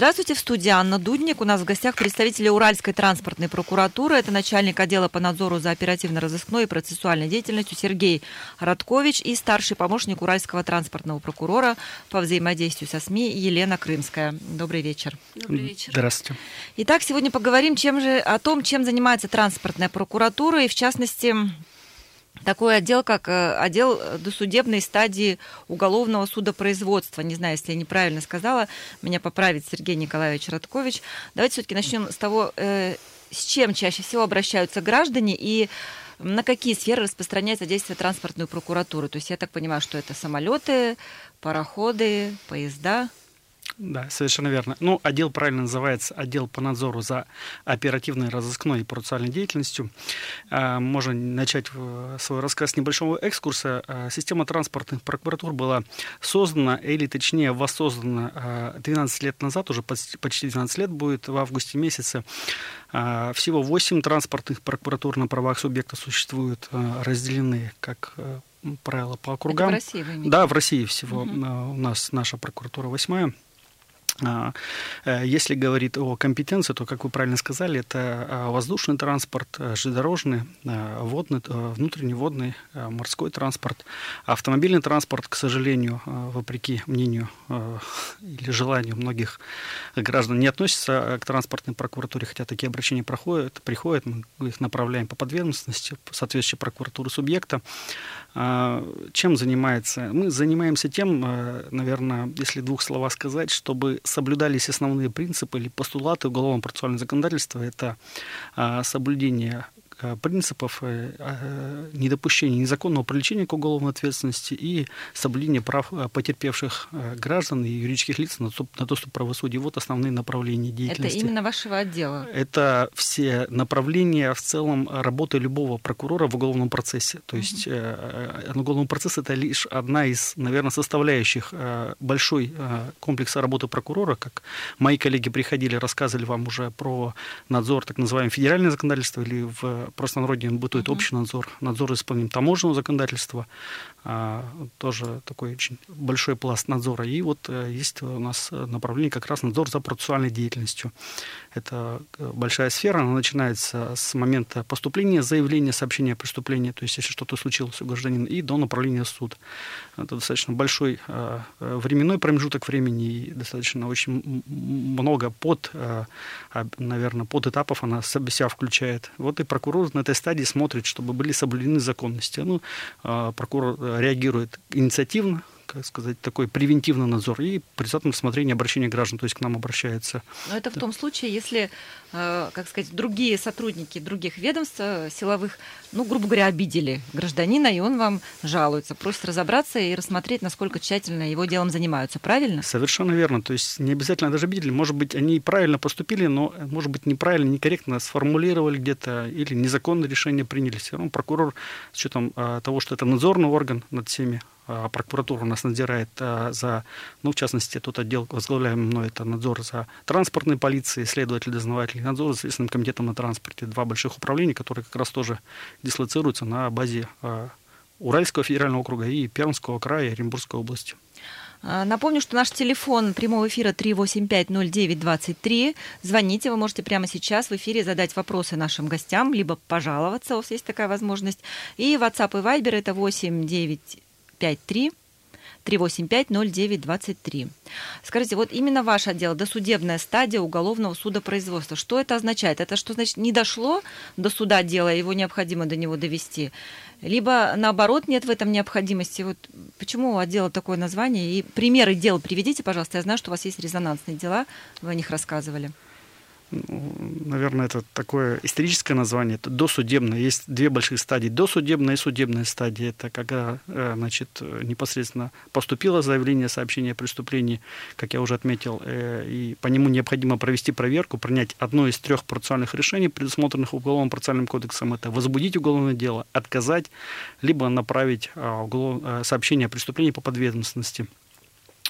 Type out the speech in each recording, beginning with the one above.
Здравствуйте, в студии Анна Дудник. У нас в гостях представители Уральской транспортной прокуратуры. Это начальник отдела по надзору за оперативно-розыскной и процессуальной деятельностью Сергей Радкович и старший помощник Уральского транспортного прокурора по взаимодействию со СМИ Елена Крымская. Добрый вечер. Добрый вечер. Здравствуйте. Итак, сегодня поговорим чем же, о том, чем занимается транспортная прокуратура и, в частности, такой отдел, как э, отдел досудебной стадии уголовного судопроизводства. Не знаю, если я неправильно сказала, меня поправит Сергей Николаевич Радкович. Давайте все-таки начнем с того, э, с чем чаще всего обращаются граждане и на какие сферы распространяется действие транспортной прокуратуры. То есть я так понимаю, что это самолеты, пароходы, поезда. Да, совершенно верно. Ну, отдел правильно называется отдел по надзору за оперативной, разыскной и процессуальной деятельностью. А, можно начать свой рассказ с небольшого экскурса. А, система транспортных прокуратур была создана, или точнее воссоздана 12 а, лет назад, уже почти 12 лет будет в августе месяце. Всего 8 транспортных прокуратур на правах субъекта существуют, разделены как правило по округам. Это в России вы Да, в России всего. Угу. У нас наша прокуратура восьмая. А, э, если говорить о компетенции, то, как вы правильно сказали, это а, воздушный транспорт, э, железнодорожный, э, водный, внутренний водный, морской транспорт. Автомобильный транспорт, к сожалению, вопреки мнению или желанию многих граждан, не относится к транспортной прокуратуре, хотя такие обращения проходят, приходят, мы их направляем по подведомственности, соответствующей прокуратуры субъекта. А, чем занимается? Мы занимаемся тем, наверное, если двух слова сказать, чтобы соблюдались основные принципы или постулаты уголовно процессуального законодательства. Это а, соблюдение принципов э, э, недопущения незаконного привлечения к уголовной ответственности и соблюдения прав потерпевших граждан и юридических лиц на доступ к правосудию. Вот основные направления деятельности. Это именно вашего отдела? Это все направления в целом работы любого прокурора в уголовном процессе. То есть угу. уголовный процесс это лишь одна из, наверное, составляющих большой комплекса работы прокурора. Как мои коллеги приходили, рассказывали вам уже про надзор так называемого федерального законодательства или в простонародье бытует uh-huh. общий надзор, надзор за исполнением таможенного законодательства, тоже такой очень большой пласт надзора. И вот э, есть у нас направление как раз надзор за процессуальной деятельностью. Это э, большая сфера, она начинается с момента поступления заявления, сообщения о преступлении, то есть если что-то случилось у гражданина, и до направления в суд. Это достаточно большой э, временной промежуток времени и достаточно очень много под, наверное, под этапов она себя включает. Вот и прокурор на этой стадии смотрит, чтобы были соблюдены законности. Ну, прокурор реагирует инициативно, как сказать, такой превентивный надзор и при рассмотрении обращения граждан, то есть к нам обращаются. Но это в том случае, если, э, как сказать, другие сотрудники других ведомств э, силовых, ну, грубо говоря, обидели гражданина, и он вам жалуется, просит разобраться и рассмотреть, насколько тщательно его делом занимаются, правильно? Совершенно верно. То есть не обязательно даже обидели, может быть, они правильно поступили, но, может быть, неправильно, некорректно сформулировали где-то или незаконное решение приняли. Все равно прокурор с учетом э, того, что это надзорный орган над всеми прокуратура у нас надзирает а, за, ну, в частности, тот отдел, возглавляемый мной, это надзор за транспортной полицией, следователь, дознаватель, надзор за Следственным комитетом на транспорте. Два больших управления, которые как раз тоже дислоцируются на базе а, Уральского федерального округа и Пермского края и Оренбургской области. Напомню, что наш телефон прямого эфира 3850923. Звоните, вы можете прямо сейчас в эфире задать вопросы нашим гостям, либо пожаловаться, у вас есть такая возможность. И WhatsApp и Viber это 89 53 385-0923. Скажите, вот именно ваш отдел, досудебная стадия уголовного судопроизводства, что это означает? Это что значит не дошло до суда дело, его необходимо до него довести? Либо наоборот нет в этом необходимости? Вот почему у отдела такое название? И примеры дел приведите, пожалуйста. Я знаю, что у вас есть резонансные дела, вы о них рассказывали. Наверное, это такое историческое название, это досудебное. Есть две большие стадии, досудебная и судебная стадия. Это когда, э, значит, непосредственно поступило заявление, сообщение о преступлении, как я уже отметил, э, и по нему необходимо провести проверку, принять одно из трех процессуальных решений, предусмотренных Уголовным процессуальным кодексом. Это возбудить уголовное дело, отказать, либо направить а, сообщение о преступлении по подведомственности.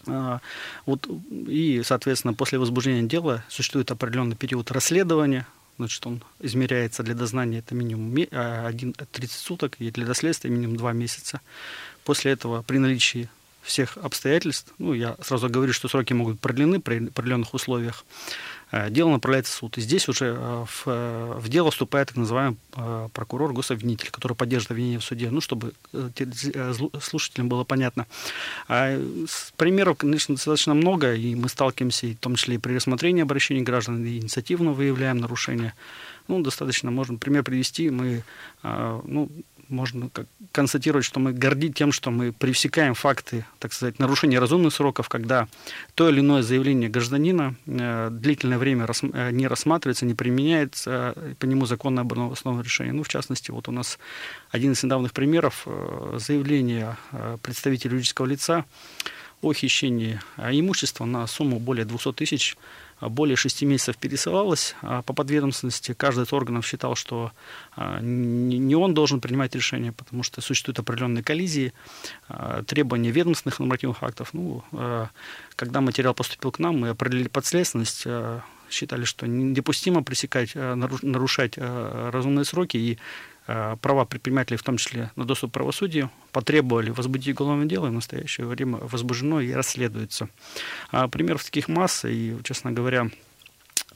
Вот, и, соответственно, после возбуждения дела существует определенный период расследования, значит, он измеряется для дознания это минимум 1, 30 суток, и для доследствия минимум 2 месяца. После этого при наличии всех обстоятельств, ну, я сразу говорю, что сроки могут продлены при определенных условиях, дело направляется в суд. И здесь уже э, в, э, в дело вступает так называемый прокурор, гособвинитель, который поддержит обвинение в суде, ну, чтобы слушателям было понятно. А примеров, конечно, достаточно много, и мы сталкиваемся, в том числе и при рассмотрении обращений граждан, и инициативно выявляем нарушения. Ну, достаточно, можно пример привести. Мы, ну, можно констатировать, что мы горды тем, что мы пресекаем факты, так сказать, нарушения разумных сроков, когда то или иное заявление гражданина э, длительное время э, не рассматривается, не применяется э, по нему законное обоснованное решение. Ну, в частности, вот у нас один из недавних примеров заявления представителя юридического лица о хищении имущества на сумму более 200 тысяч более шести месяцев пересылалось а по подведомственности. Каждый из органов считал, что а, не он должен принимать решение, потому что существуют определенные коллизии, а, требования ведомственных нормативных актов. Ну, когда материал поступил к нам, мы определили подследственность, считали, что недопустимо пресекать, нарушать разумные сроки и права предпринимателей, в том числе на доступ к правосудию, потребовали возбудить уголовное дело, и в настоящее время возбуждено и расследуется. А примеров таких масса, и, честно говоря,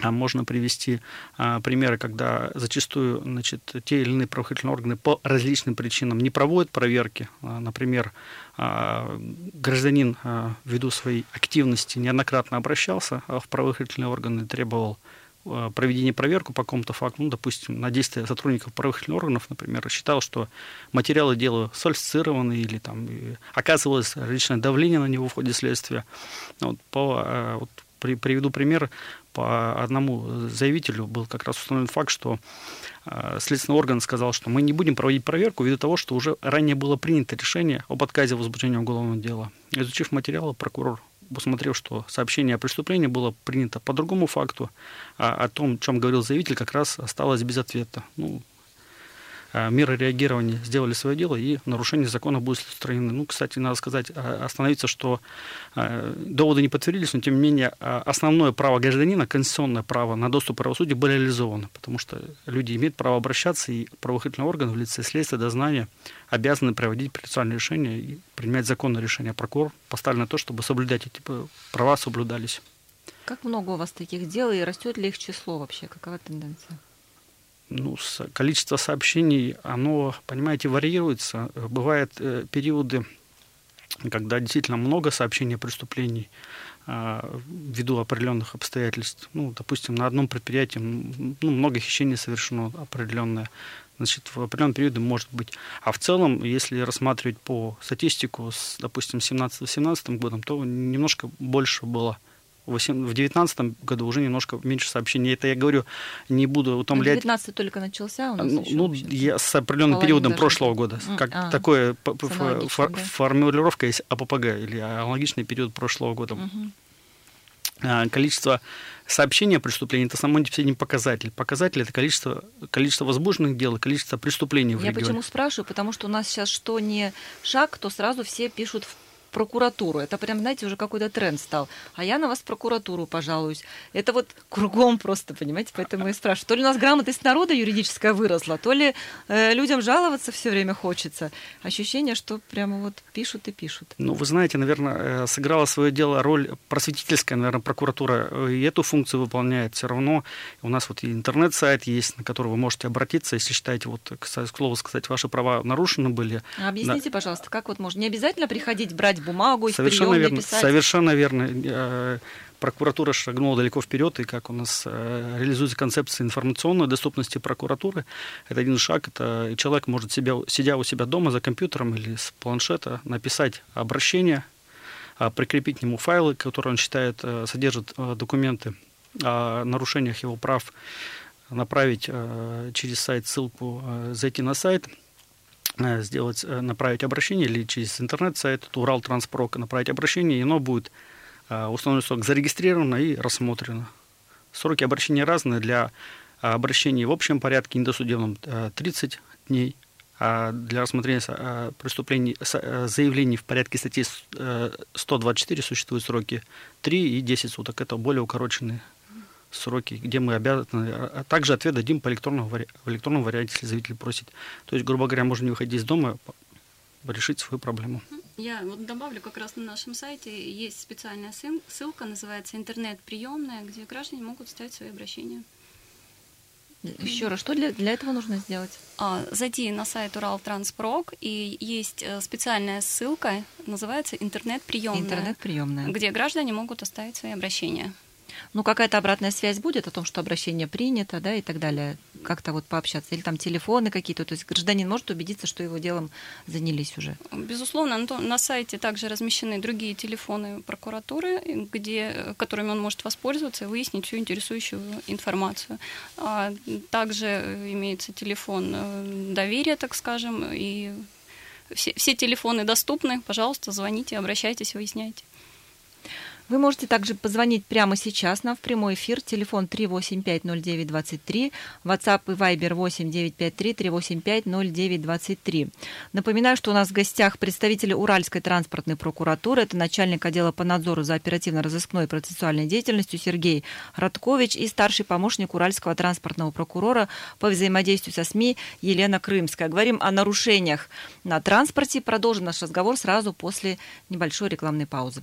а можно привести а, примеры, когда зачастую значит, те или иные правоохранительные органы по различным причинам не проводят проверки. Например, гражданин ввиду своей активности неоднократно обращался в правоохранительные органы, требовал Э, проведение проверку по какому-то факту, ну, допустим, на действия сотрудников правоохранительных органов, например, считал, что материалы дела сфальсифицированы или там оказывалось различное давление на него в ходе следствия. Вот, по, э, вот, при, приведу пример. По одному заявителю был как раз установлен факт, что э, следственный орган сказал, что мы не будем проводить проверку ввиду того, что уже ранее было принято решение об отказе возбуждения уголовного дела. Изучив материалы, прокурор посмотрев, что сообщение о преступлении было принято по другому факту, а о том, о чем говорил заявитель, как раз осталось без ответа. Ну, меры реагирования сделали свое дело, и нарушение закона будет устранены. Ну, кстати, надо сказать, а, остановиться, что а, доводы не подтвердились, но, тем не менее, основное право гражданина, конституционное право на доступ к правосудию было реализовано, потому что люди имеют право обращаться, и правоохранительные органы в лице следствия, дознания обязаны проводить процессуальные решения и принимать законное решение. Прокурор поставлен на то, чтобы соблюдать эти права, соблюдались. Как много у вас таких дел, и растет ли их число вообще? Какова тенденция? Ну, количество сообщений, оно, понимаете, варьируется. Бывают э, периоды, когда действительно много сообщений о преступлений а, ввиду определенных обстоятельств. Ну, допустим, на одном предприятии ну, много хищений совершено определенное. Значит, в определенные периоды может быть. А в целом, если рассматривать по статистику с, допустим, 17-17 годом, то немножко больше было в 2019 году уже немножко меньше сообщений. Это я говорю, не буду утомлять. 19 только начался у нас Ну, еще, ну я с определенным периодом даже. прошлого года. Как а, такое фор, да? формулировка есть АППГ или аналогичный период прошлого года. Угу. Количество сообщений о преступлении это само не показатель. Показатель это количество, количество возбужденных дел, количество преступлений в Я регионе. почему спрашиваю? Потому что у нас сейчас что не шаг, то сразу все пишут в прокуратуру. Это прям, знаете, уже какой-то тренд стал. А я на вас в прокуратуру пожалуюсь. Это вот кругом просто, понимаете, поэтому я спрашиваю. То ли у нас грамотность народа юридическая выросла, то ли э, людям жаловаться все время хочется. Ощущение, что прямо вот пишут и пишут. Ну, вы знаете, наверное, э, сыграла свое дело роль просветительская, наверное, прокуратура. Э, и эту функцию выполняет все равно. У нас вот и интернет-сайт есть, на который вы можете обратиться, если считаете, вот, к слову сказать, ваши права нарушены были. А объясните, да. пожалуйста, как вот можно? Не обязательно приходить брать бумагу, совершенно верно, написать. Совершенно верно. Э, прокуратура шагнула далеко вперед, и как у нас э, реализуется концепция информационной доступности прокуратуры, это один шаг, это человек может себя, сидя у себя дома за компьютером или с планшета написать обращение, а, прикрепить к нему файлы, которые он считает э, содержат документы о нарушениях его прав, направить через сайт ссылку, зайти на сайт – сделать, э, направить обращение или через интернет-сайт Урал Транспрок направить обращение, и оно будет э, установлен срок зарегистрировано и рассмотрено. Сроки обращения разные. Для обращений в общем порядке, недосудебном 30 дней, а для рассмотрения преступлений, э, заявлений в порядке статьи 124 существуют сроки 3 и 10 суток. Это более укороченные сроки, где мы обязаны, а также ответ дадим по электронному, в электронном варианте, если заявитель просит. То есть, грубо говоря, можно не выходить из дома, решить свою проблему. Я вот добавлю, как раз на нашем сайте есть специальная ссылка, называется «Интернет-приемная», где граждане могут ставить свои обращения. Еще раз, что для, для этого нужно сделать? А, зайти на сайт Урал-Транспрок, и есть э, специальная ссылка, называется «Интернет-приемная», Интернет-приемная, где граждане могут оставить свои обращения. Ну, какая-то обратная связь будет о том, что обращение принято, да, и так далее. Как-то вот пообщаться. Или там телефоны какие-то. То есть гражданин может убедиться, что его делом занялись уже. Безусловно, на сайте также размещены другие телефоны прокуратуры, где, которыми он может воспользоваться и выяснить всю интересующую информацию. А также имеется телефон э, доверия, так скажем, и все, все телефоны доступны. Пожалуйста, звоните, обращайтесь, выясняйте. Вы можете также позвонить прямо сейчас нам в прямой эфир. Телефон 3850923, WhatsApp и Viber 8953 385 0923. Напоминаю, что у нас в гостях представители Уральской транспортной прокуратуры. Это начальник отдела по надзору за оперативно-розыскной и процессуальной деятельностью Сергей Радкович и старший помощник Уральского транспортного прокурора по взаимодействию со СМИ Елена Крымская. Говорим о нарушениях на транспорте. Продолжим наш разговор сразу после небольшой рекламной паузы.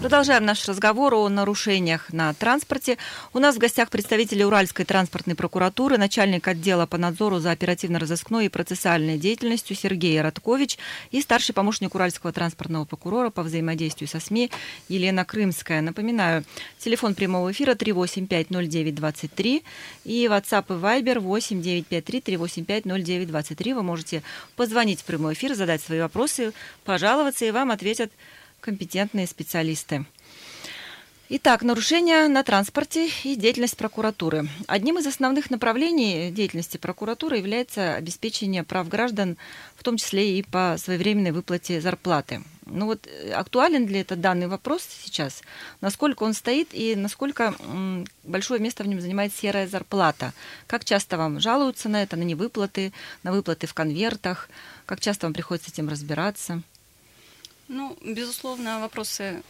Продолжаем наш разговор о нарушениях на транспорте. У нас в гостях представители Уральской транспортной прокуратуры, начальник отдела по надзору за оперативно-розыскной и процессуальной деятельностью Сергей Радкович и старший помощник Уральского транспортного прокурора по взаимодействию со СМИ Елена Крымская. Напоминаю, телефон прямого эфира 3850923 и WhatsApp и Viber 8953 385 0923. Вы можете позвонить в прямой эфир, задать свои вопросы, пожаловаться, и вам ответят компетентные специалисты. Итак, нарушения на транспорте и деятельность прокуратуры. Одним из основных направлений деятельности прокуратуры является обеспечение прав граждан, в том числе и по своевременной выплате зарплаты. Ну вот э, актуален ли это данный вопрос сейчас? Насколько он стоит и насколько большое место в нем занимает серая зарплата? Как часто вам жалуются на это, на невыплаты, на выплаты в конвертах? Как часто вам приходится этим разбираться? Ну, безусловно, вопросы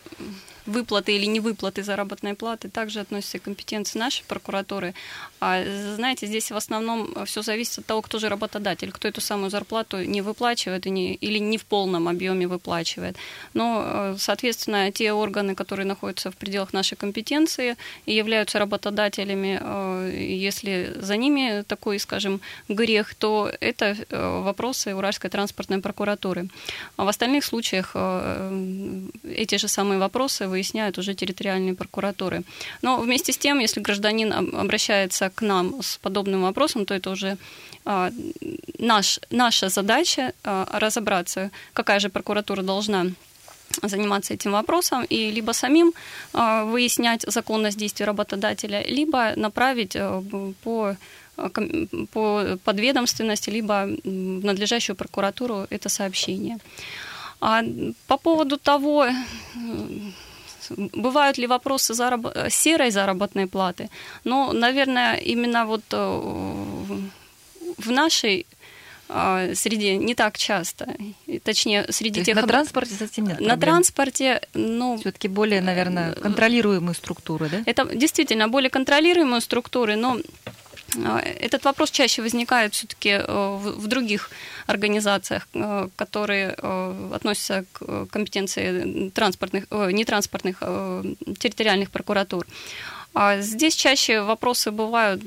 выплаты или невыплаты заработной платы также относятся к компетенции нашей прокуратуры. А знаете, здесь в основном все зависит от того, кто же работодатель, кто эту самую зарплату не выплачивает и не, или не в полном объеме выплачивает. Но, э, соответственно, те органы, которые находятся в пределах нашей компетенции и являются работодателями, э, если за ними такой, скажем, грех, то это э, вопросы Уральской транспортной прокуратуры. А в остальных случаях эти же самые вопросы вы выясняют уже территориальные прокуратуры. Но вместе с тем, если гражданин обращается к нам с подобным вопросом, то это уже а, наш, наша задача а, разобраться, какая же прокуратура должна заниматься этим вопросом и либо самим а, выяснять законность действий работодателя, либо направить по по подведомственности, либо в надлежащую прокуратуру это сообщение. А по поводу того, бывают ли вопросы зараб... серой заработной платы, но, наверное, именно вот э, в нашей а, среде не так часто, точнее среди То тех на транспорте совсем нет. Проблем. На транспорте, ну все-таки более, наверное, э, контролируемые структуры, да? Это действительно более контролируемые структуры, но этот вопрос чаще возникает все-таки э, в других организациях, э, которые э, относятся к компетенции транспортных, нетранспортных территориальных прокуратур. А здесь чаще вопросы бывают,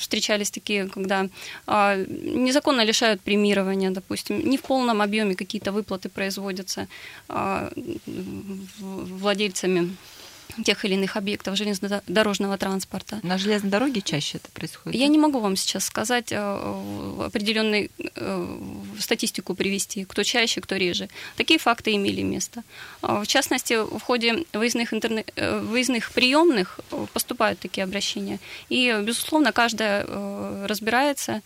встречались такие, когда а, незаконно лишают премирования, допустим, не в полном объеме какие-то выплаты производятся владельцами тех или иных объектов железнодорожного транспорта. На железной дороге чаще это происходит? Я не могу вам сейчас сказать э, определенную э, статистику привести, кто чаще, кто реже. Такие факты имели место. А, в частности, в ходе выездных, интернет, э, выездных приемных поступают такие обращения. И, безусловно, каждая разбирается.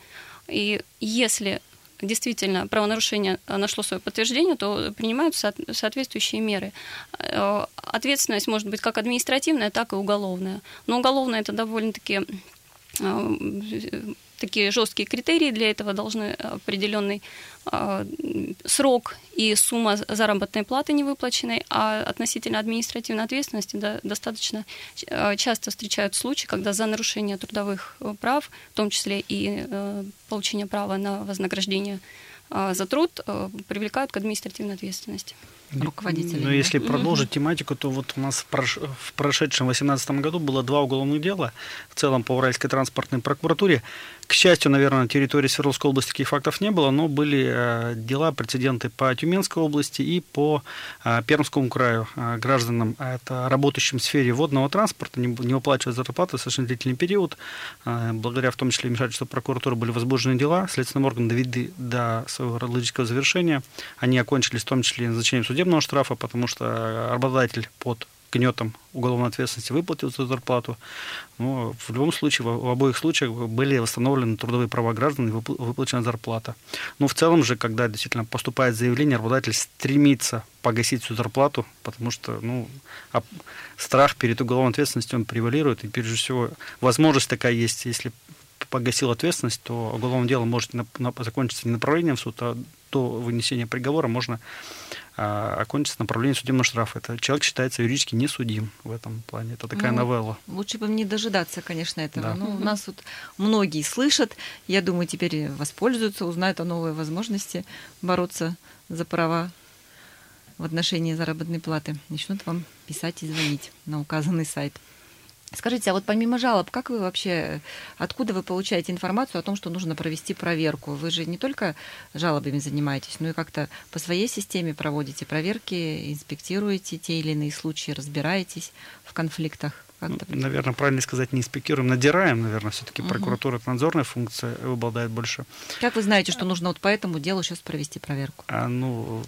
И если действительно правонарушение нашло свое подтверждение, то принимаются соответствующие меры. Э, ответственность может быть как административная, так и уголовная. Но уголовная это довольно-таки э, такие жесткие критерии для этого должны определенный э, срок и сумма заработной платы невыплаченной, а относительно административной ответственности да, достаточно э, часто встречают случаи, когда за нарушение трудовых э, прав, в том числе и э, получение права на вознаграждение э, за труд, э, привлекают к административной ответственности руководителей. Но если продолжить тематику, то вот у нас в прошедшем 2018 году было два уголовных дела в целом по Уральской транспортной прокуратуре. К счастью, наверное, на территории Свердловской области таких фактов не было, но были э, дела, прецеденты по Тюменской области и по э, Пермскому краю э, гражданам, это работающим в сфере водного транспорта, не выплачивают зарплаты в совершенно длительный период. Благодаря в том числе вмешательству прокуратуры были возбуждены дела, следственным органам довели до своего логического завершения. Они окончились в том числе назначением судебного штрафа, потому что работодатель под гнетом уголовной ответственности выплатил эту зарплату. Но в любом случае, в, обоих случаях были восстановлены трудовые права граждан и выплачена зарплата. Но в целом же, когда действительно поступает заявление, работодатель стремится погасить всю зарплату, потому что ну, страх перед уголовной ответственностью он превалирует, и прежде всего возможность такая есть, если погасил ответственность, то уголовное дело может на, на, закончиться не направлением в суд, а до вынесения приговора можно а, окончится направление судебного штрафа. Это человек считается юридически не судим в этом плане. Это такая ну, новелла. Лучше бы не дожидаться, конечно, этого. Да. Ну, у нас тут многие слышат. Я думаю, теперь воспользуются, узнают о новой возможности бороться за права в отношении заработной платы. Начнут вам писать и звонить на указанный сайт. Скажите, а вот помимо жалоб, как вы вообще, откуда вы получаете информацию о том, что нужно провести проверку? Вы же не только жалобами занимаетесь, но и как-то по своей системе проводите проверки, инспектируете те или иные случаи, разбираетесь в конфликтах? Ну, наверное, правильно сказать, не инспектируем, надираем, наверное, все-таки угу. прокуратура это надзорная функция обладает больше. Как вы знаете, что нужно вот по этому делу сейчас провести проверку? А, ну,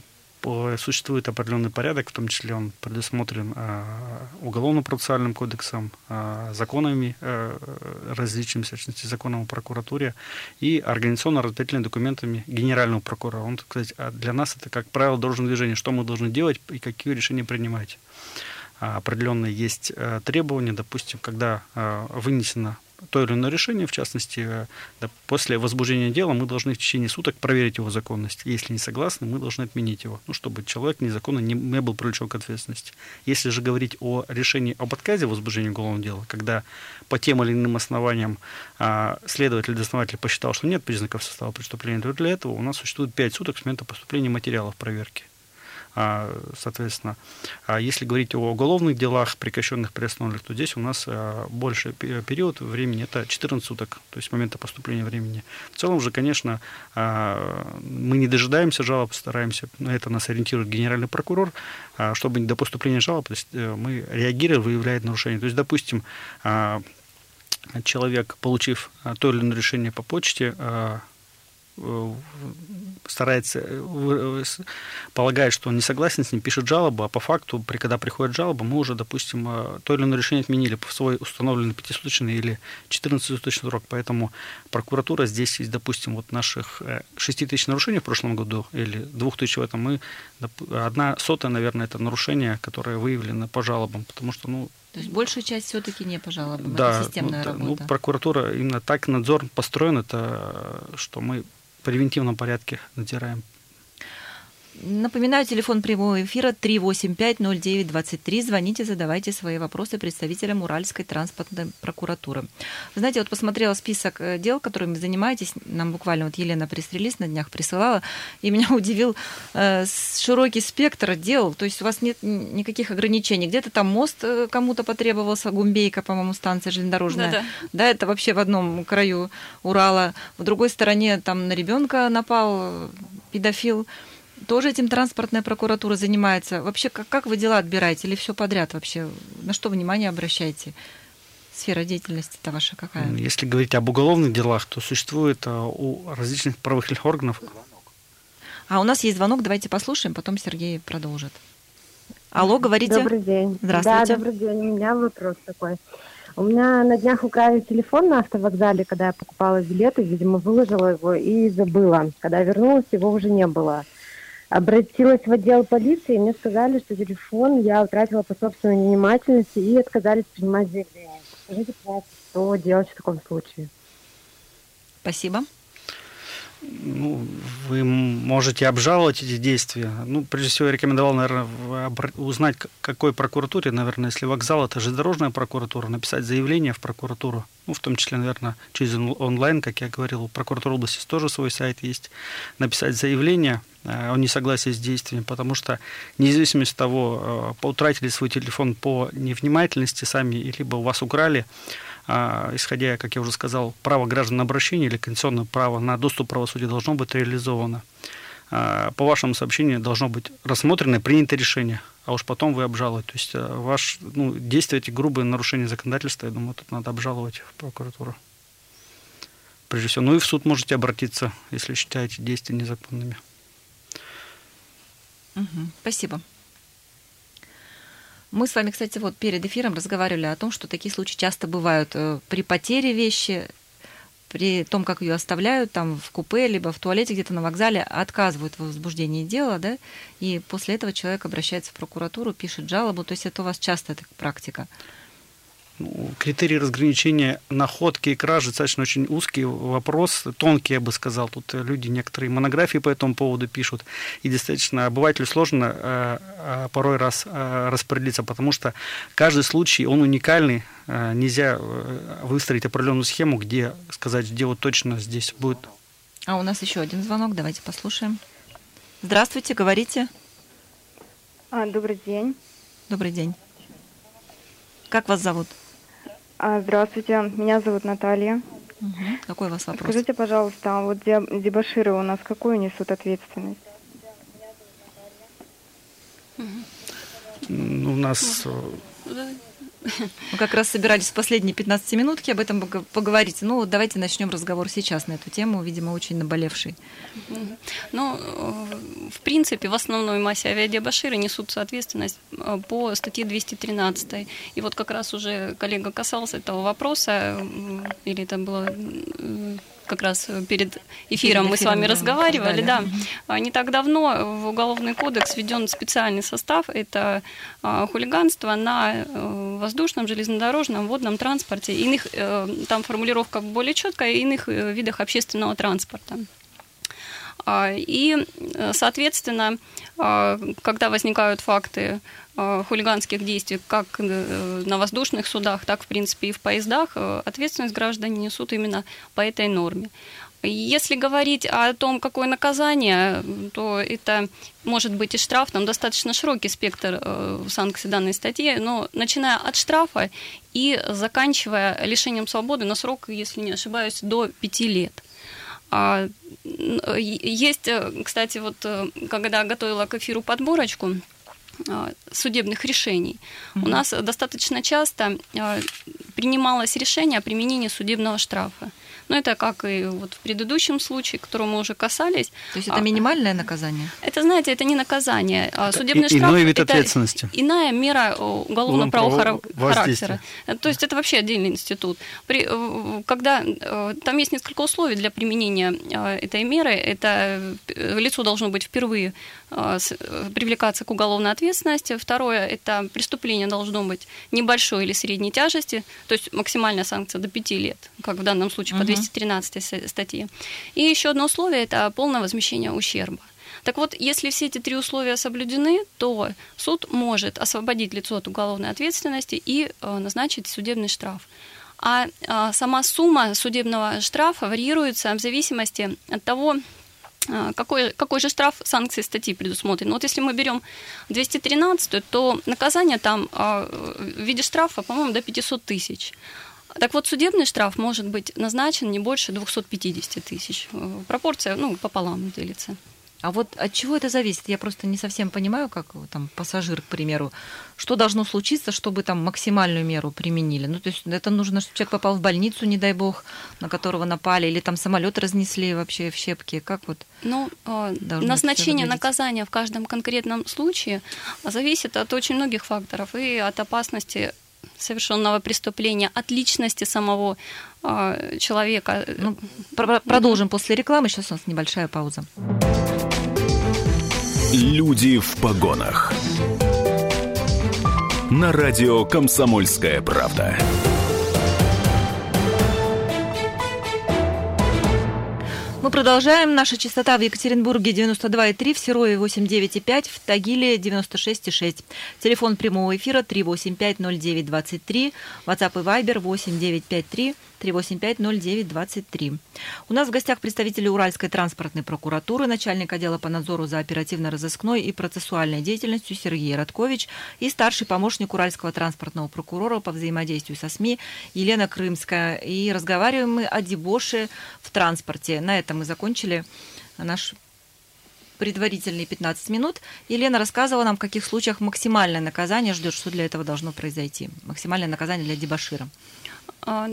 существует определенный порядок, в том числе он предусмотрен а, уголовно-процессуальным кодексом, а, законами а, различными, в частности, законом о прокуратуре и организационно-разведывательными документами генерального прокурора. Он, кстати, для нас это, как правило, должен движение, что мы должны делать и какие решения принимать. Определенные есть требования, допустим, когда вынесено то или иное решение, в частности, э, да, после возбуждения дела мы должны в течение суток проверить его законность. Если не согласны, мы должны отменить его, ну, чтобы человек незаконно не, не был привлечен к ответственности. Если же говорить о решении об отказе возбуждения уголовного дела, когда по тем или иным основаниям а, следователь или дознаватель посчитал, что нет признаков состава преступления, то для этого у нас существует 5 суток с момента поступления материалов проверки. А, соответственно, а если говорить о уголовных делах, прекращенных приостановленных, то здесь у нас а, больше период времени, это 14 суток, то есть момента поступления времени. В целом же, конечно, мы не дожидаемся жалоб, стараемся, на это нас ориентирует генеральный прокурор, чтобы до поступления жалоб то есть э, мы реагируем, выявляем нарушение. То есть, допустим, человек, получив то или иное решение по почте, старается, э, полагает, что он не согласен с ним, пишет жалобу, а по факту, при, когда приходит жалоба, мы уже, допустим, э, то или иное решение отменили по свой установленный пятисуточный или 14-суточный срок. Поэтому прокуратура здесь есть, допустим, вот наших 6 тысяч нарушений в прошлом году или 2 тысяч в этом, мы, одна сотая, наверное, это нарушение, которое выявлено по жалобам, потому что, ну, то есть большая часть все-таки не по жалобам, да, это системная ну, работа. Ну, прокуратура именно так надзор построен, это что мы превентивном порядке надзираем. Напоминаю, телефон прямого эфира 3850923. Звоните, задавайте свои вопросы представителям Уральской транспортной прокуратуры. Вы знаете, вот посмотрела список э, дел, которыми занимаетесь. Нам буквально вот Елена пресс-релиз на днях присылала, и меня удивил э, широкий спектр дел. То есть у вас нет никаких ограничений. Где-то там мост э, кому-то потребовался, Гумбейка, по-моему, станция железнодорожная. Да-да. Да, это вообще в одном краю Урала. В другой стороне там на ребенка напал э, педофил тоже этим транспортная прокуратура занимается. Вообще, как, как вы дела отбираете или все подряд вообще? На что внимание обращаете? Сфера деятельности-то ваша какая? Если говорить об уголовных делах, то существует а, у различных правоохранительных органов. А у нас есть звонок, давайте послушаем, потом Сергей продолжит. Алло, говорите. Добрый день. Здравствуйте. Да, добрый день. У меня вопрос такой. У меня на днях украли телефон на автовокзале, когда я покупала билеты, видимо, выложила его и забыла. Когда вернулась, его уже не было. Обратилась в отдел полиции, и мне сказали, что телефон я утратила по собственной невнимательности и отказались принимать заявление. Скажите, пожалуйста, что делать в таком случае? Спасибо. Ну, вы можете обжаловать эти действия. Ну, прежде всего, я рекомендовал, наверное, узнать, какой прокуратуре, наверное, если вокзал, это же дорожная прокуратура, написать заявление в прокуратуру, ну, в том числе, наверное, через онлайн, как я говорил, у прокуратуры области тоже свой сайт есть, написать заявление о несогласии с действием, потому что независимо от того, э, утратили свой телефон по невнимательности сами, либо у вас украли, а, исходя, как я уже сказал, право граждан на обращение или конституционное право на доступ к правосудию должно быть реализовано. А, по вашему сообщению должно быть рассмотрено и принято решение, а уж потом вы обжалуете. То есть а, ваш, ну, действия эти грубые нарушения законодательства, я думаю, тут надо обжаловать в прокуратуру. Прежде всего, ну и в суд можете обратиться, если считаете действия незаконными. Спасибо. Мы с вами, кстати, вот перед эфиром разговаривали о том, что такие случаи часто бывают э, при потере вещи, при том, как ее оставляют там в купе, либо в туалете где-то на вокзале, отказывают в возбуждении дела, да, и после этого человек обращается в прокуратуру, пишет жалобу, то есть это у вас часто эта практика? Ну, критерии разграничения находки и кражи достаточно очень узкий вопрос, тонкий, я бы сказал. Тут люди некоторые монографии по этому поводу пишут, и достаточно обывателю сложно э, э, порой раз э, распределиться, потому что каждый случай, он уникальный, нельзя выстроить определенную схему, где сказать, где вот точно здесь будет. А у нас еще один звонок, давайте послушаем. Здравствуйте, говорите. А, добрый день. Добрый день. Как вас зовут? А, здравствуйте, меня зовут Наталья. Угу. Какой у вас вопрос? Скажите, пожалуйста, а вот дебаширы у нас какую несут ответственность? Ну, у нас мы как раз собирались в последние 15 минутки об этом поговорить. Ну, давайте начнем разговор сейчас на эту тему, видимо, очень наболевший. Ну, в принципе, в основной массе авиадебаширы несутся ответственность э, по статье 213. И вот как раз уже коллега касался этого вопроса, или это было как раз перед эфиром мы с вами да, разговаривали, да. А не так давно в Уголовный кодекс введен специальный состав, это а, хулиганство на э, воздушном, железнодорожном, водном транспорте. Иных, э, там формулировка более четкая, иных э, видах общественного транспорта. А, и, соответственно, когда возникают факты хулиганских действий как на воздушных судах, так, в принципе, и в поездах, ответственность граждане несут именно по этой норме. Если говорить о том, какое наказание, то это может быть и штраф, там достаточно широкий спектр э, санкций данной статьи, но начиная от штрафа и заканчивая лишением свободы на срок, если не ошибаюсь, до пяти лет. А, есть, э, кстати, вот э, когда готовила к эфиру подборочку, судебных решений. Mm-hmm. У нас достаточно часто принималось решение о применении судебного штрафа. Но это как и вот в предыдущем случае, к которому мы уже касались. То есть это а, минимальное наказание? Это, знаете, это не наказание. А судебный и, штраф иной вид это ответственности. иная мера уголовного правового характера. То есть это вообще отдельный институт. При, когда э, там есть несколько условий для применения э, этой меры, это э, лицо должно быть впервые привлекаться к уголовной ответственности. Второе, это преступление должно быть небольшой или средней тяжести, то есть максимальная санкция до 5 лет, как в данном случае по 213 статье. И еще одно условие – это полное возмещение ущерба. Так вот, если все эти три условия соблюдены, то суд может освободить лицо от уголовной ответственности и э, назначить судебный штраф. А, а сама сумма судебного штрафа варьируется в зависимости от того, э, какой, какой же штраф санкции статьи предусмотрен. Вот если мы берем 213, то наказание там э, в виде штрафа, по-моему, до 500 тысяч. Так вот, судебный штраф может быть назначен не больше 250 тысяч. Э, пропорция, ну, пополам делится. А вот от чего это зависит? Я просто не совсем понимаю, как там пассажир, к примеру, что должно случиться, чтобы там максимальную меру применили. Ну, то есть это нужно, чтобы человек попал в больницу, не дай бог, на которого напали, или там самолет разнесли вообще в щепки. Как вот? Ну, э, назначение наказания в каждом конкретном случае зависит от очень многих факторов и от опасности совершенного преступления, от личности самого э, человека. Ну, про- продолжим после рекламы. Сейчас у нас небольшая пауза. Люди в погонах. На радио Комсомольская правда. Мы продолжаем. Наша частота в Екатеринбурге 92,3, в Серове 89,5, в Тагиле 96,6. Телефон прямого эфира 3850923, WhatsApp и Viber 8953 3850923. У нас в гостях представители Уральской транспортной прокуратуры, начальник отдела по надзору за оперативно-розыскной и процессуальной деятельностью Сергей Радкович и старший помощник Уральского транспортного прокурора по взаимодействию со СМИ Елена Крымская. И разговариваем мы о дебоше в транспорте. На этом мы закончили наш предварительные 15 минут. Елена рассказывала нам, в каких случаях максимальное наказание ждет, что для этого должно произойти. Максимальное наказание для дебашира. А,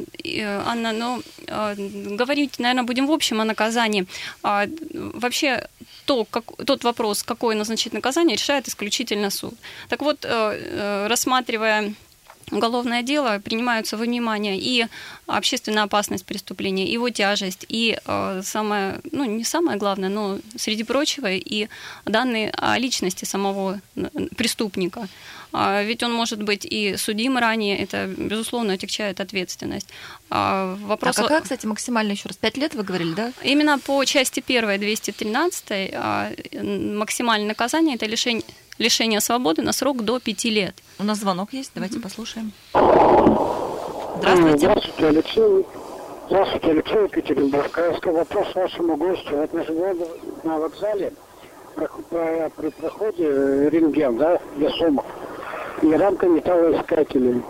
Анна, ну, а, говорить, наверное, будем в общем о наказании. А, вообще, то, как, тот вопрос, какое назначить наказание, решает исключительно суд. Так вот, э, э, рассматривая уголовное дело принимаются во внимание и общественная опасность преступления, его тяжесть, и э, самое, ну не самое главное, но среди прочего и данные о личности самого преступника. А, ведь он может быть и судим ранее, это, безусловно, отягчает ответственность. А, вопрос... А какая, кстати, максимально еще раз? Пять лет вы говорили, да? Именно по части 1 213 а, максимальное наказание – это лишение, лишение свободы на срок до пяти лет. У нас звонок есть, давайте mm-hmm. послушаем. Здравствуйте. Здравствуйте, Алексей. Здравствуйте, Алексей Екатеринбург. Вопрос вашему гостю. Вот мы живем на вокзале при проходе э, рентген, да, для сумок и рамка металлоискателей.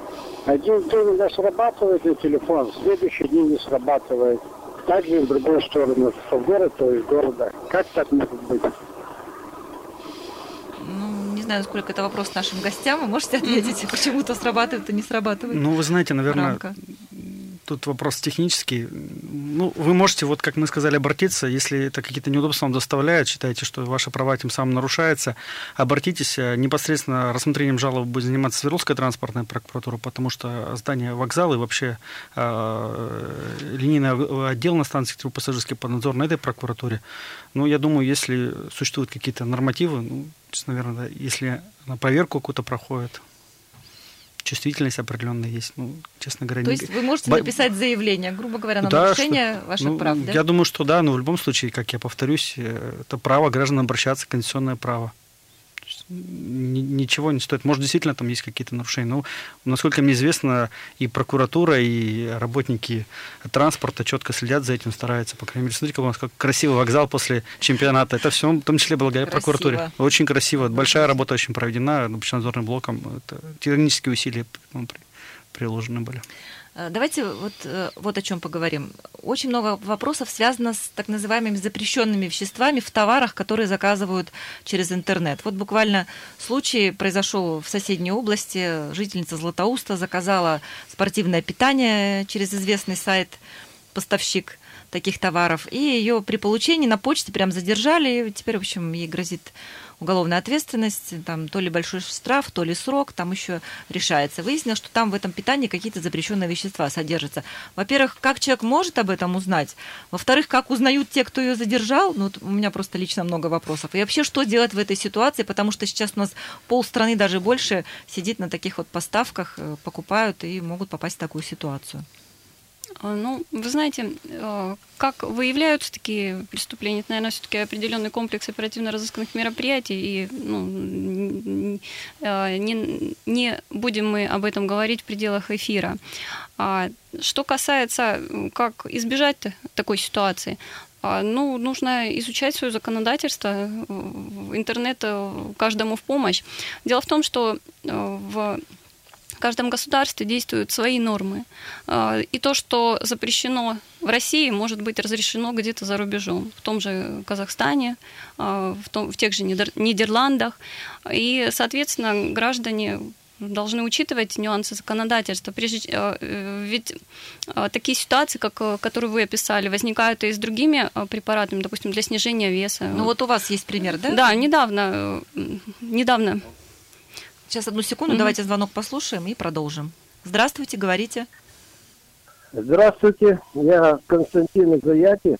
Один день у нас срабатывает на телефон, следующий день не срабатывает. Также и в другую сторону, что в город, то из города. Как так может быть? Знаю, сколько это вопрос нашим гостям. Вы можете ответить, почему то срабатывает, а не срабатывает? Ну, вы знаете, наверное, рамка? тут вопрос технический. Ну, вы можете, вот как мы сказали, обратиться, если это какие-то неудобства вам доставляют, считаете, что ваши права тем самым нарушаются, обратитесь. Э, непосредственно рассмотрением жалобы будет заниматься Свердловская транспортная прокуратура, потому что здание вокзала и вообще э, линейный отдел на станции пассажирский поднадзор на этой прокуратуре. Ну, я думаю, если существуют какие-то нормативы, ну, наверное, если на проверку какую-то проходит, чувствительность определенная есть. Ну, честно говоря, То не... есть вы можете написать заявление, грубо говоря, на да, нарушение что... ваших ну, прав, да? Я думаю, что да, но в любом случае, как я повторюсь, э, это право граждан обращаться, конституционное право ничего не стоит. Может, действительно там есть какие-то нарушения. Но, насколько мне известно, и прокуратура, и работники транспорта четко следят за этим, стараются. По крайней мере, смотрите, как у нас как красивый вокзал после чемпионата. Это все, в том числе, благодаря красиво. прокуратуре. Очень красиво. Большая работа очень проведена надзорным блоком. Это тиранические усилия приложены были. Э, давайте вот, э, вот о чем поговорим. Очень много вопросов связано с так называемыми запрещенными веществами в товарах, которые заказывают через интернет. Вот буквально случай произошел в соседней области. Жительница Златоуста заказала спортивное питание через известный сайт поставщик таких товаров. И ее при получении на почте прям задержали. И теперь, в общем, ей грозит уголовная ответственность, там то ли большой штраф, то ли срок, там еще решается. Выяснилось, что там в этом питании какие-то запрещенные вещества содержатся. Во-первых, как человек может об этом узнать? Во-вторых, как узнают те, кто ее задержал? Ну, у меня просто лично много вопросов. И вообще, что делать в этой ситуации? Потому что сейчас у нас полстраны, даже больше, сидит на таких вот поставках, э, покупают и могут попасть в такую ситуацию. А, ну, вы знаете, а, как выявляются такие преступления, это, наверное, все-таки определенный комплекс оперативно-розыскных мероприятий, и ну, а, не, не будем мы об этом говорить в пределах эфира. Что касается, как избежать такой ситуации, ну, нужно изучать свое законодательство, интернет каждому в помощь. Дело в том, что в в каждом государстве действуют свои нормы. А, и то, что запрещено в России, может быть разрешено где-то за рубежом, в том же Казахстане, а, в, том, в тех же Нидерландах. И, соответственно, граждане должны учитывать нюансы законодательства. Прежде, а, ведь такие ситуации, как, которые вы описали, возникают и с другими препаратами, допустим, для снижения веса. Ну вот у вас есть пример, да? Да, недавно, недавно Сейчас одну секунду, угу. давайте звонок послушаем и продолжим. Здравствуйте, говорите. Здравствуйте, я Константин из Заяти.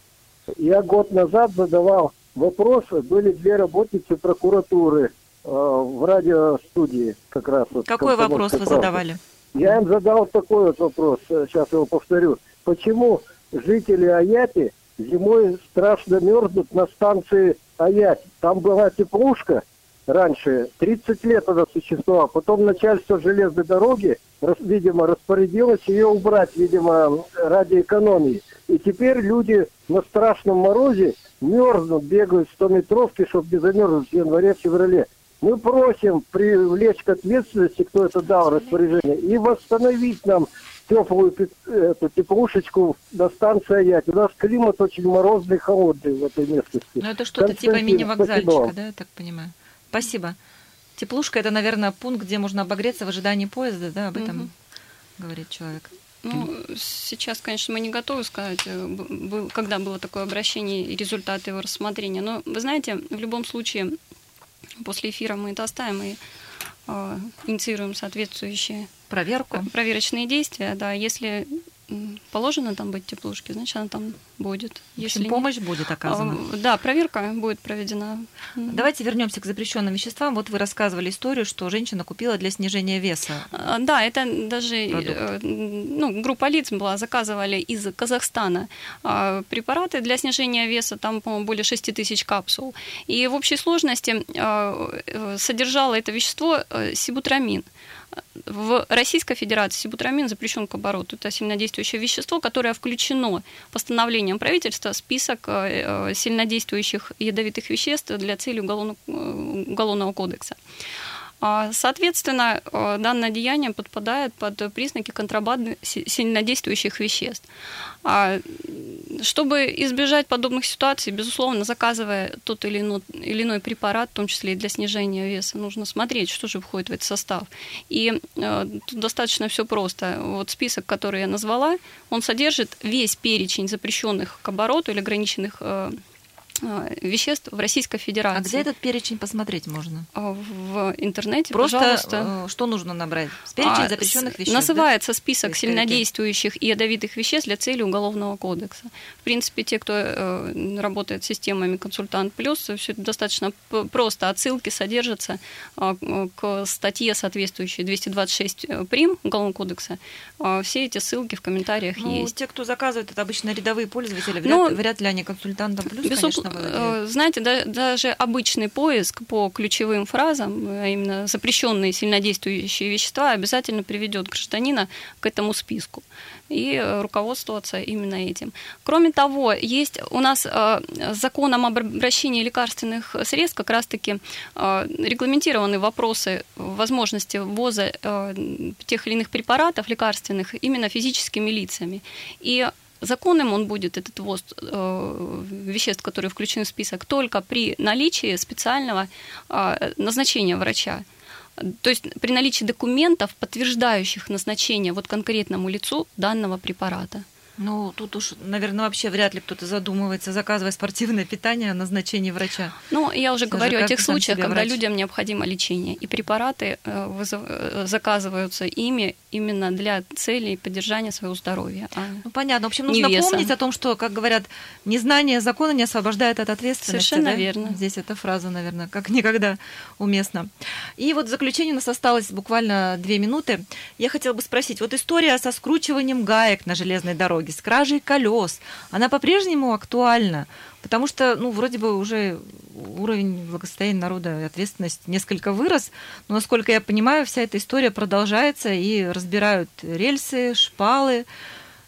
Я год назад задавал вопросы, были две работницы прокуратуры э, в радиостудии как раз. Вот, Какой вопрос вы задавали? Я им задал такой вот вопрос, сейчас его повторю. Почему жители Аяти зимой страшно мерзнут на станции Аяти? Там была теплушка раньше, 30 лет она существовала. Потом начальство железной дороги, видимо, распорядилось ее убрать, видимо, ради экономии. И теперь люди на страшном морозе мерзнут, бегают 100 метровки, чтобы не замерзнуть в январе-феврале. Мы просим привлечь к ответственности, кто это дал распоряжение, и восстановить нам теплую эту теплушечку на станции Аять. У нас климат очень морозный, холодный в этой местности. Ну, это что-то типа мини-вокзальчика, да, я так понимаю? Спасибо. Теплушка – это, наверное, пункт, где можно обогреться в ожидании поезда, да, об этом Мгм. говорит человек. Ну, сейчас, конечно, мы не готовы сказать, э, был- когда было такое обращение и результаты его рассмотрения. Но вы знаете, в любом случае, после эфира мы это оставим и э, инициируем соответствующие Проверку. проверочные действия. Да, если положено там быть теплушке, значит, она там будет. В общем, Если нет- помощь будет оказана. А, Да, проверка будет проведена. Давайте вернемся к запрещенным веществам. Вот вы рассказывали историю, что женщина купила для снижения веса. А, Да, это даже Продукт. э, ну, группа лиц была, заказывали из Казахстана а, препараты для снижения веса, там, по-моему, более 6 тысяч капсул. И в общей сложности э, содержало это вещество э, сибутрамин. В Российской Федерации сибутрамин запрещен к обороту. Это сильнодействующее вещество, которое включено постановлением правительства в список э, э, сильнодействующих ядовитых веществ для целей уголовно- э, уголовного кодекса. А, Соответственно, э, данное деяние подпадает под признаки контрабанды си- сильнодействующих веществ. А, Чтобы избежать подобных ситуаций, безусловно, заказывая тот или иной, препарат, в том числе и для снижения веса, нужно смотреть, что же входит в этот состав. И э, тут достаточно все просто. Вот список, который я назвала, он содержит весь перечень запрещенных к обороту или ограниченных э, веществ в Российской Федерации. А где этот перечень посмотреть можно? А, В интернете, Просто пожалуйста. э, что нужно набрать? Перечень А, запрещенных веществ. да? Называется список Поисковики. сильнодействующих и ядовитых веществ для целей Уголовного кодекса. В принципе, те, кто э, работает с системами Консультант Плюс, все это достаточно просто. Отсылки содержатся а, к статье, соответствующей 226 прим Уголовного кодекса. А, Все эти ссылки в комментариях Ну, есть. те, кто заказывает, это обычно рядовые пользователи. Вряд, Ну, вряд ли они консультантам плюс, Безусловно, э, знаете, да- даже обычный поиск по ключевым фразам, а именно запрещенные сильнодействующие вещества, обязательно приведет гражданина к этому списку и э, руководствоваться именно этим. Кроме того, есть у нас э, законом об обращении лекарственных средств как раз-таки э, регламентированы вопросы возможности ввоза э, тех или иных препаратов лекарственных именно физическими лицами. И Законным он будет, этот ввоз э, веществ, которые включены в список, только при наличии специального э, назначения врача. То есть при наличии документов, подтверждающих назначение вот конкретному лицу данного препарата. Ну, тут уж, наверное, вообще вряд ли кто-то задумывается, заказывая спортивное питание о назначении врача. Ну, я уже Всё же говорю о тех случаях, когда врач. людям необходимо лечение, и препараты э, вызов- э, заказываются ими именно для целей поддержания своего здоровья. а Ну, понятно. В общем, нужно веса. помнить о том, что, как говорят, незнание закона не освобождает от ответственности. Совершенно да? верно. Здесь эта фраза, наверное, как никогда уместна. И вот в заключение у нас осталось буквально две минуты. Я хотела бы спросить, вот история со скручиванием гаек на железной дороге, с кражей колес, она по-прежнему актуальна? Потому что, ну, вроде бы уже уровень благосостояния народа и ответственность несколько вырос, но, насколько я понимаю, вся эта история продолжается и разбирают рельсы, шпалы.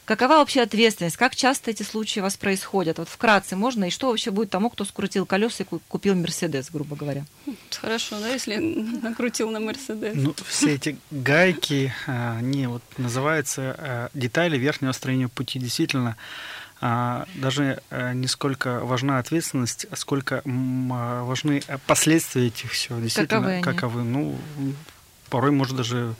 Какова вообще ответственность? Как часто эти случаи у вас происходят? Вот вкратце можно, и что вообще будет тому, кто скрутил колеса и ку- купил Мерседес, грубо говоря? Хорошо, да, если накрутил на Мерседес. Ну, все эти гайки, а, они вот называются а, детали верхнего строения пути. Действительно, а, даже не сколько важна ответственность, а сколько важны последствия этих всего. Действительно, Каковы они? каковы. Ну, порой может даже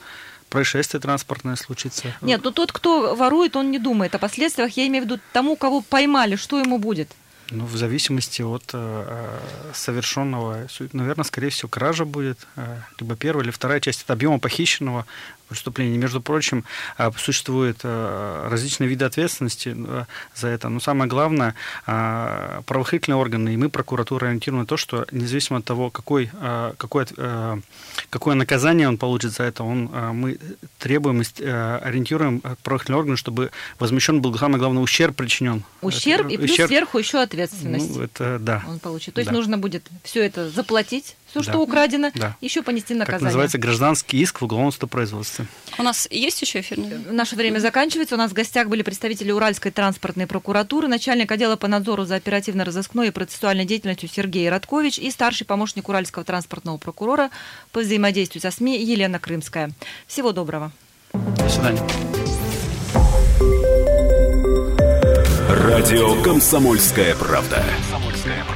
происшествие транспортное случиться. Нет, ну тот, кто ворует, он не думает о последствиях. Я имею в виду тому, кого поймали, что ему будет? Ну, в зависимости от э, совершенного, наверное, скорее всего, кража будет, э, либо первая, или вторая часть от объема похищенного преступления. Между прочим, э, существуют э, различные виды ответственности э, за это. Но самое главное, правоохранительные органы и мы, прокуратура, ориентируем на то, что независимо от того, какой, какое, какое наказание он получит за это, он, мы требуем, ориентируем правоохранительные органы, чтобы возмещен был самый главный ущерб причинен. Ущерб и плюс ущерб, сверху еще ответственность. Ну, это да. Он получит. То есть да. нужно будет все это заплатить все, да. что украдено, да. еще понести наказание. Как называется гражданский иск в уголовном судопроизводстве. У нас есть еще эфир? Наше время заканчивается. У нас в гостях были представители Уральской транспортной прокуратуры, начальник отдела по надзору за оперативно-розыскной и процессуальной деятельностью Сергей Радкович и старший помощник Уральского транспортного прокурора по взаимодействию со СМИ Елена Крымская. Всего доброго. До свидания. Радио «Комсомольская правда».